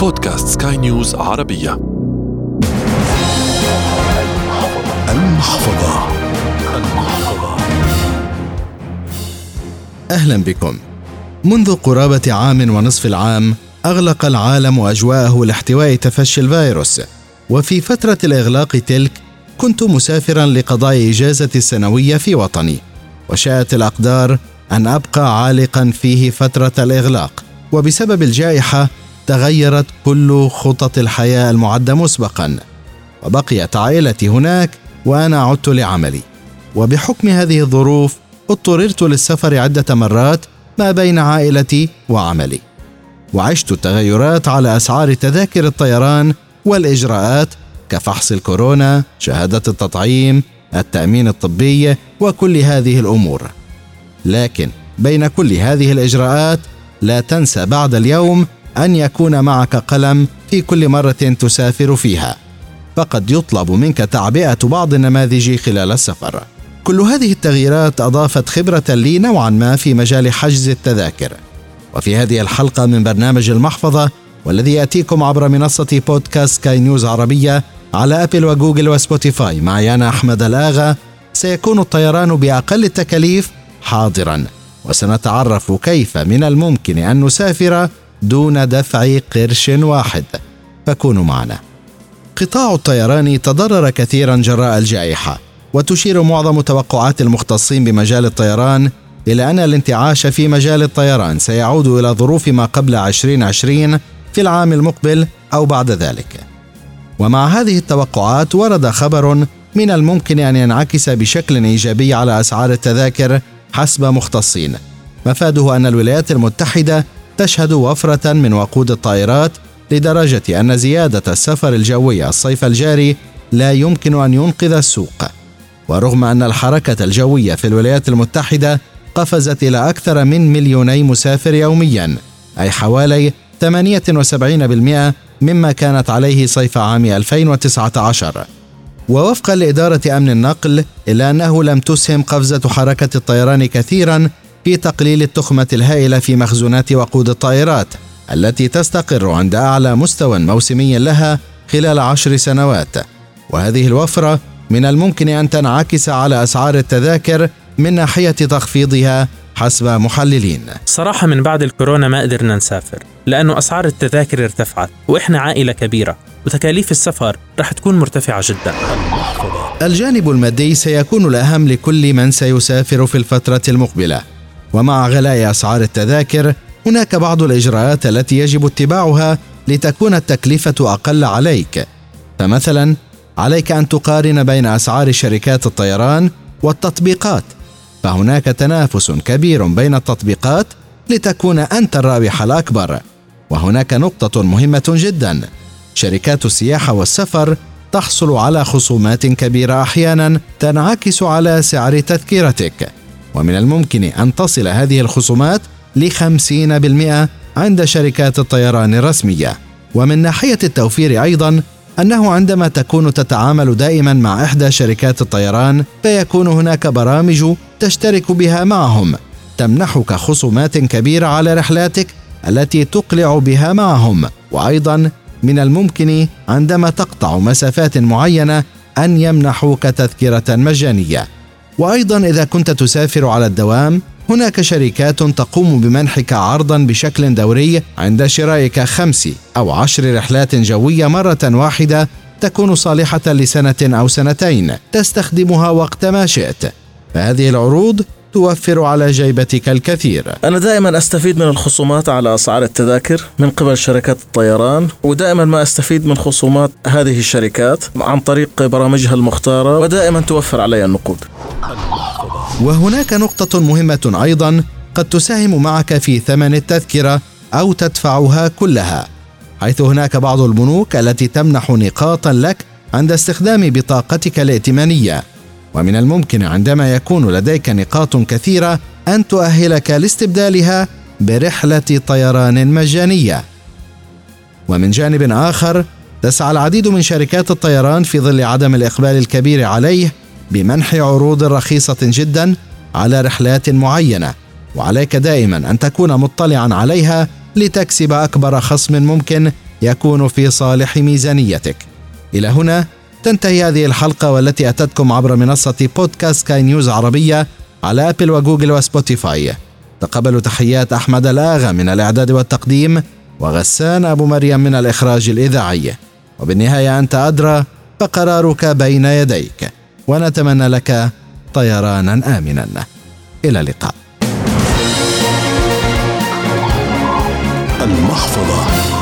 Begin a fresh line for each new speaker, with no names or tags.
بودكاست سكاي نيوز عربية.
المحفظة. المحفظة أهلا بكم. منذ قرابة عام ونصف العام أغلق العالم أجواءه لاحتواء تفشي الفيروس. وفي فترة الإغلاق تلك كنت مسافرا لقضاء إجازتي السنوية في وطني. وشاءت الأقدار أن أبقى عالقا فيه فترة الإغلاق. وبسبب الجائحة تغيرت كل خطط الحياة المعدة مسبقا وبقيت عائلتي هناك وأنا عدت لعملي. وبحكم هذه الظروف اضطررت للسفر عدة مرات ما بين عائلتي وعملي. وعشت التغيرات على أسعار تذاكر الطيران والإجراءات كفحص الكورونا شهادة التطعيم التأمين الطبي وكل هذه الأمور. لكن بين كل هذه الإجراءات لا تنسى بعد اليوم أن يكون معك قلم في كل مرة تسافر فيها. فقد يطلب منك تعبئة بعض النماذج خلال السفر. كل هذه التغييرات أضافت خبرة لي نوعا ما في مجال حجز التذاكر. وفي هذه الحلقة من برنامج المحفظة والذي يأتيكم عبر منصة بودكاست سكاي نيوز عربية على أبل وجوجل وسبوتيفاي. معي أنا أحمد الآغا. سيكون الطيران بأقل التكاليف حاضرا. وسنتعرف كيف من الممكن أن نسافر دون دفع قرش واحد. فكونوا معنا. قطاع الطيران تضرر كثيرا جراء الجائحة وتشير معظم توقعات المختصين بمجال الطيران إلى أن الانتعاش في مجال الطيران سيعود إلى ظروف ما قبل 2020 في العام المقبل أو بعد ذلك. ومع هذه التوقعات ورد خبر من الممكن أن ينعكس بشكل إيجابي على أسعار التذاكر حسب مختصين. مفاده أن الولايات المتحدة تشهد وفرة من وقود الطائرات لدرجة أن زيادة السفر الجوي الصيف الجاري لا يمكن أن ينقذ السوق. ورغم أن الحركة الجوية في الولايات المتحدة قفزت إلى أكثر من مليوني مسافر يوميا أي حوالي 78% مما كانت عليه صيف عام 2019 ووفقا لإدارة أمن النقل إلا أنه لم تسهم قفزة حركة الطيران كثيرا في تقليل التخمة الهائلة في مخزونات وقود الطائرات التي تستقر عند أعلى مستوى موسمي لها خلال عشر سنوات. وهذه الوفرة من الممكن أن تنعكس على أسعار التذاكر من ناحية تخفيضها حسب محللين.
صراحة من بعد الكورونا ما قدرنا نسافر لأنه أسعار التذاكر ارتفعت وإحنا عائلة كبيرة وتكاليف السفر رح تكون مرتفعة جدا.
الجانب المادي سيكون الأهم لكل من سيسافر في الفترة المقبلة. ومع غلاء أسعار التذاكر هناك بعض الإجراءات التي يجب اتباعها لتكون التكلفة أقل عليك. فمثلا عليك أن تقارن بين أسعار شركات الطيران والتطبيقات. فهناك تنافس كبير بين التطبيقات لتكون أنت الرابح الأكبر. وهناك نقطة مهمة جدا. شركات السياحة والسفر تحصل على خصومات كبيرة أحيانا تنعكس على سعر تذكرتك ومن الممكن أن تصل هذه الخصومات لخمسين بالمئة عند شركات الطيران الرسمية. ومن ناحية التوفير أيضا أنه عندما تكون تتعامل دائما مع إحدى شركات الطيران فيكون هناك برامج تشترك بها معهم. تمنحك خصومات كبيرة على رحلاتك التي تقلع بها معهم. وأيضا من الممكن عندما تقطع مسافات معينة أن يمنحوك تذكرة مجانية. وأيضا إذا كنت تسافر على الدوام هناك شركات تقوم بمنحك عرضا بشكل دوري عند شرائك خمس أو عشر رحلات جوية مرة واحدة تكون صالحة لسنة أو سنتين تستخدمها وقت ما شئت. فهذه العروض توفر على جيبتك الكثير.
أنا دائما أستفيد من الخصومات على أسعار التذاكر من قبل شركات الطيران ودائما ما أستفيد من خصومات هذه الشركات عن طريق برامجها المختارة ودائما توفر علي النقود.
وهناك نقطة مهمة أيضا قد تساهم معك في ثمن التذكرة أو تدفعها كلها حيث هناك بعض البنوك التي تمنح نقاطا لك عند استخدام بطاقتك الائتمانية. ومن الممكن عندما يكون لديك نقاط كثيرة أن تؤهلك لاستبدالها برحلة طيران مجانية. ومن جانب آخر تسعى العديد من شركات الطيران في ظل عدم الإقبال الكبير عليه بمنح عروض رخيصة جدا على رحلات معينة وعليك دائما أن تكون مطلعا عليها لتكسب أكبر خصم ممكن يكون في صالح ميزانيتك. إلى هنا تنتهي هذه الحلقة والتي أتتكم عبر منصة بودكاست سكاي نيوز عربية على أبل وجوجل وسبوتيفاي. تقبلوا تحيات أحمد الآغا من الإعداد والتقديم وغسان أبو مريم من الإخراج الإذاعي. وبالنهاية أنت أدرى فقرارك بين يديك. ونتمنى لك طيرانا آمنا. إلى اللقاء.
المحفظة.